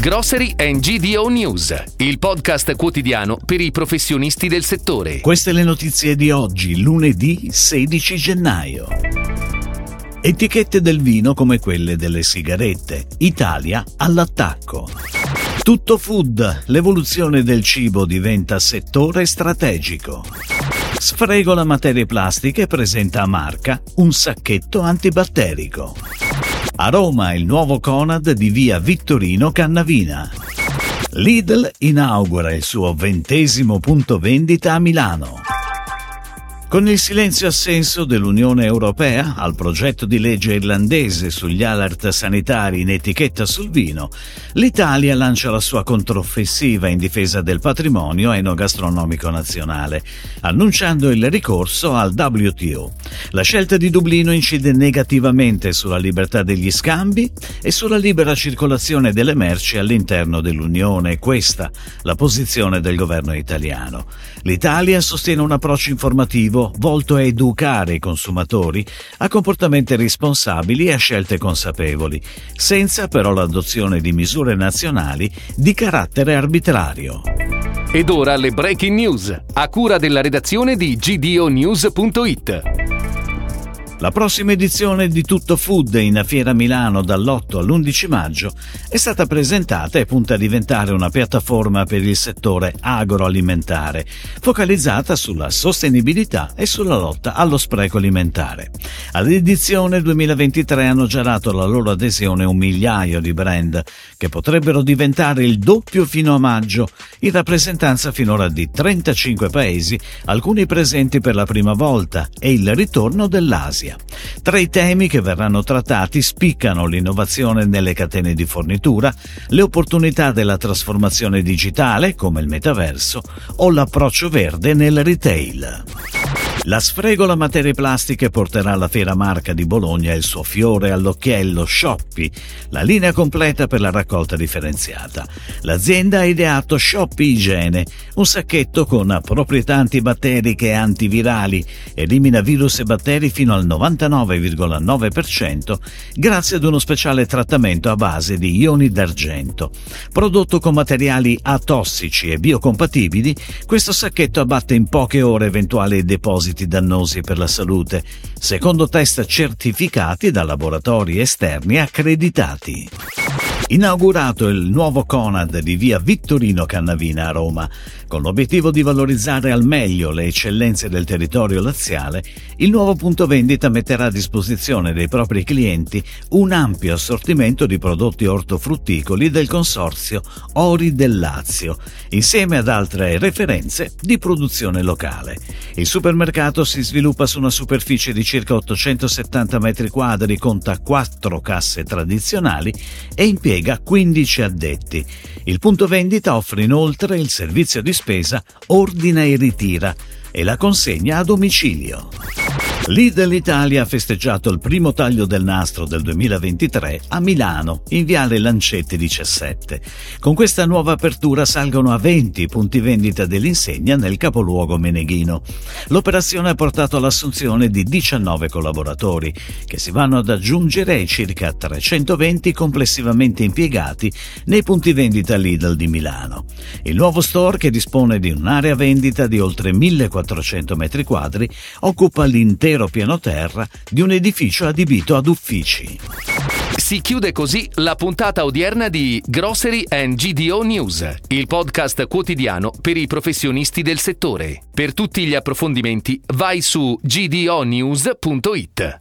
Grocery and GDO News, il podcast quotidiano per i professionisti del settore. Queste le notizie di oggi, lunedì 16 gennaio. Etichette del vino come quelle delle sigarette. Italia all'attacco. Tutto food, l'evoluzione del cibo diventa settore strategico. Sfregola materie plastiche presenta a Marca un sacchetto antibatterico. A Roma il nuovo Conad di via Vittorino Cannavina. Lidl inaugura il suo ventesimo punto vendita a Milano. Con il silenzio assenso dell'Unione Europea al progetto di legge irlandese sugli alert sanitari in etichetta sul vino, l'Italia lancia la sua controffensiva in difesa del patrimonio enogastronomico nazionale, annunciando il ricorso al WTO. La scelta di Dublino incide negativamente sulla libertà degli scambi e sulla libera circolazione delle merci all'interno dell'Unione. Questa la posizione del governo italiano. L'Italia sostiene un approccio informativo obiettivo volto a educare i consumatori a comportamenti responsabili e a scelte consapevoli, senza però l'adozione di misure nazionali di carattere arbitrario. Ed ora le breaking news, a cura della redazione di gdonews.it. La prossima edizione di Tutto Food in Fiera Milano dall'8 all'11 maggio è stata presentata e punta a diventare una piattaforma per il settore agroalimentare, focalizzata sulla sostenibilità e sulla lotta allo spreco alimentare. All'edizione 2023 hanno già dato la loro adesione un migliaio di brand che potrebbero diventare il doppio fino a maggio, in rappresentanza finora di 35 paesi, alcuni presenti per la prima volta, e il ritorno dell'Asia. Italia. Tra i temi che verranno trattati spiccano l'innovazione nelle catene di fornitura, le opportunità della trasformazione digitale, come il metaverso, o l'approccio verde nel retail. La sfregola materie plastiche porterà alla Fiera Marca di Bologna il suo fiore all'occhiello Shoppi, la linea completa per la raccolta differenziata. L'azienda ha ideato Shoppi Igiene, un sacchetto con proprietà antibatteriche e antivirali, elimina virus e batteri fino al 99,9% grazie ad uno speciale trattamento a base di ioni d'argento. Prodotto con materiali atossici e biocompatibili, questo sacchetto abbatte in poche ore eventuali depositi effetti dannosi per la salute, secondo test certificati da laboratori esterni accreditati. Inaugurato il nuovo Conad di via Vittorino Cannavina a Roma, con l'obiettivo di valorizzare al meglio le eccellenze del territorio laziale, il nuovo punto vendita metterà a disposizione dei propri clienti un ampio assortimento di prodotti ortofrutticoli del consorzio Ori del Lazio, insieme ad altre referenze di produzione locale. Il supermercato si sviluppa su una superficie di circa 870 m2, conta 4 casse tradizionali e impiega 15 addetti. Il punto vendita offre inoltre il servizio di spesa ordina e ritira e la consegna a domicilio. Lidl Italia ha festeggiato il primo taglio del nastro del 2023 a Milano, in Viale Lancetti 17. Con questa nuova apertura salgono a 20 i punti vendita dell'insegna nel capoluogo meneghino. L'operazione ha portato all'assunzione di 19 collaboratori, che si vanno ad aggiungere ai circa 320 complessivamente impiegati nei punti vendita Lidl di Milano. Il nuovo store, che dispone di un'area vendita di oltre 1400 m2, occupa l'intero intero piano terra di un edificio adibito ad uffici. Si chiude così la puntata odierna di Grocery and GDO News, il podcast quotidiano per i professionisti del settore. Per tutti gli approfondimenti vai su gdonews.it.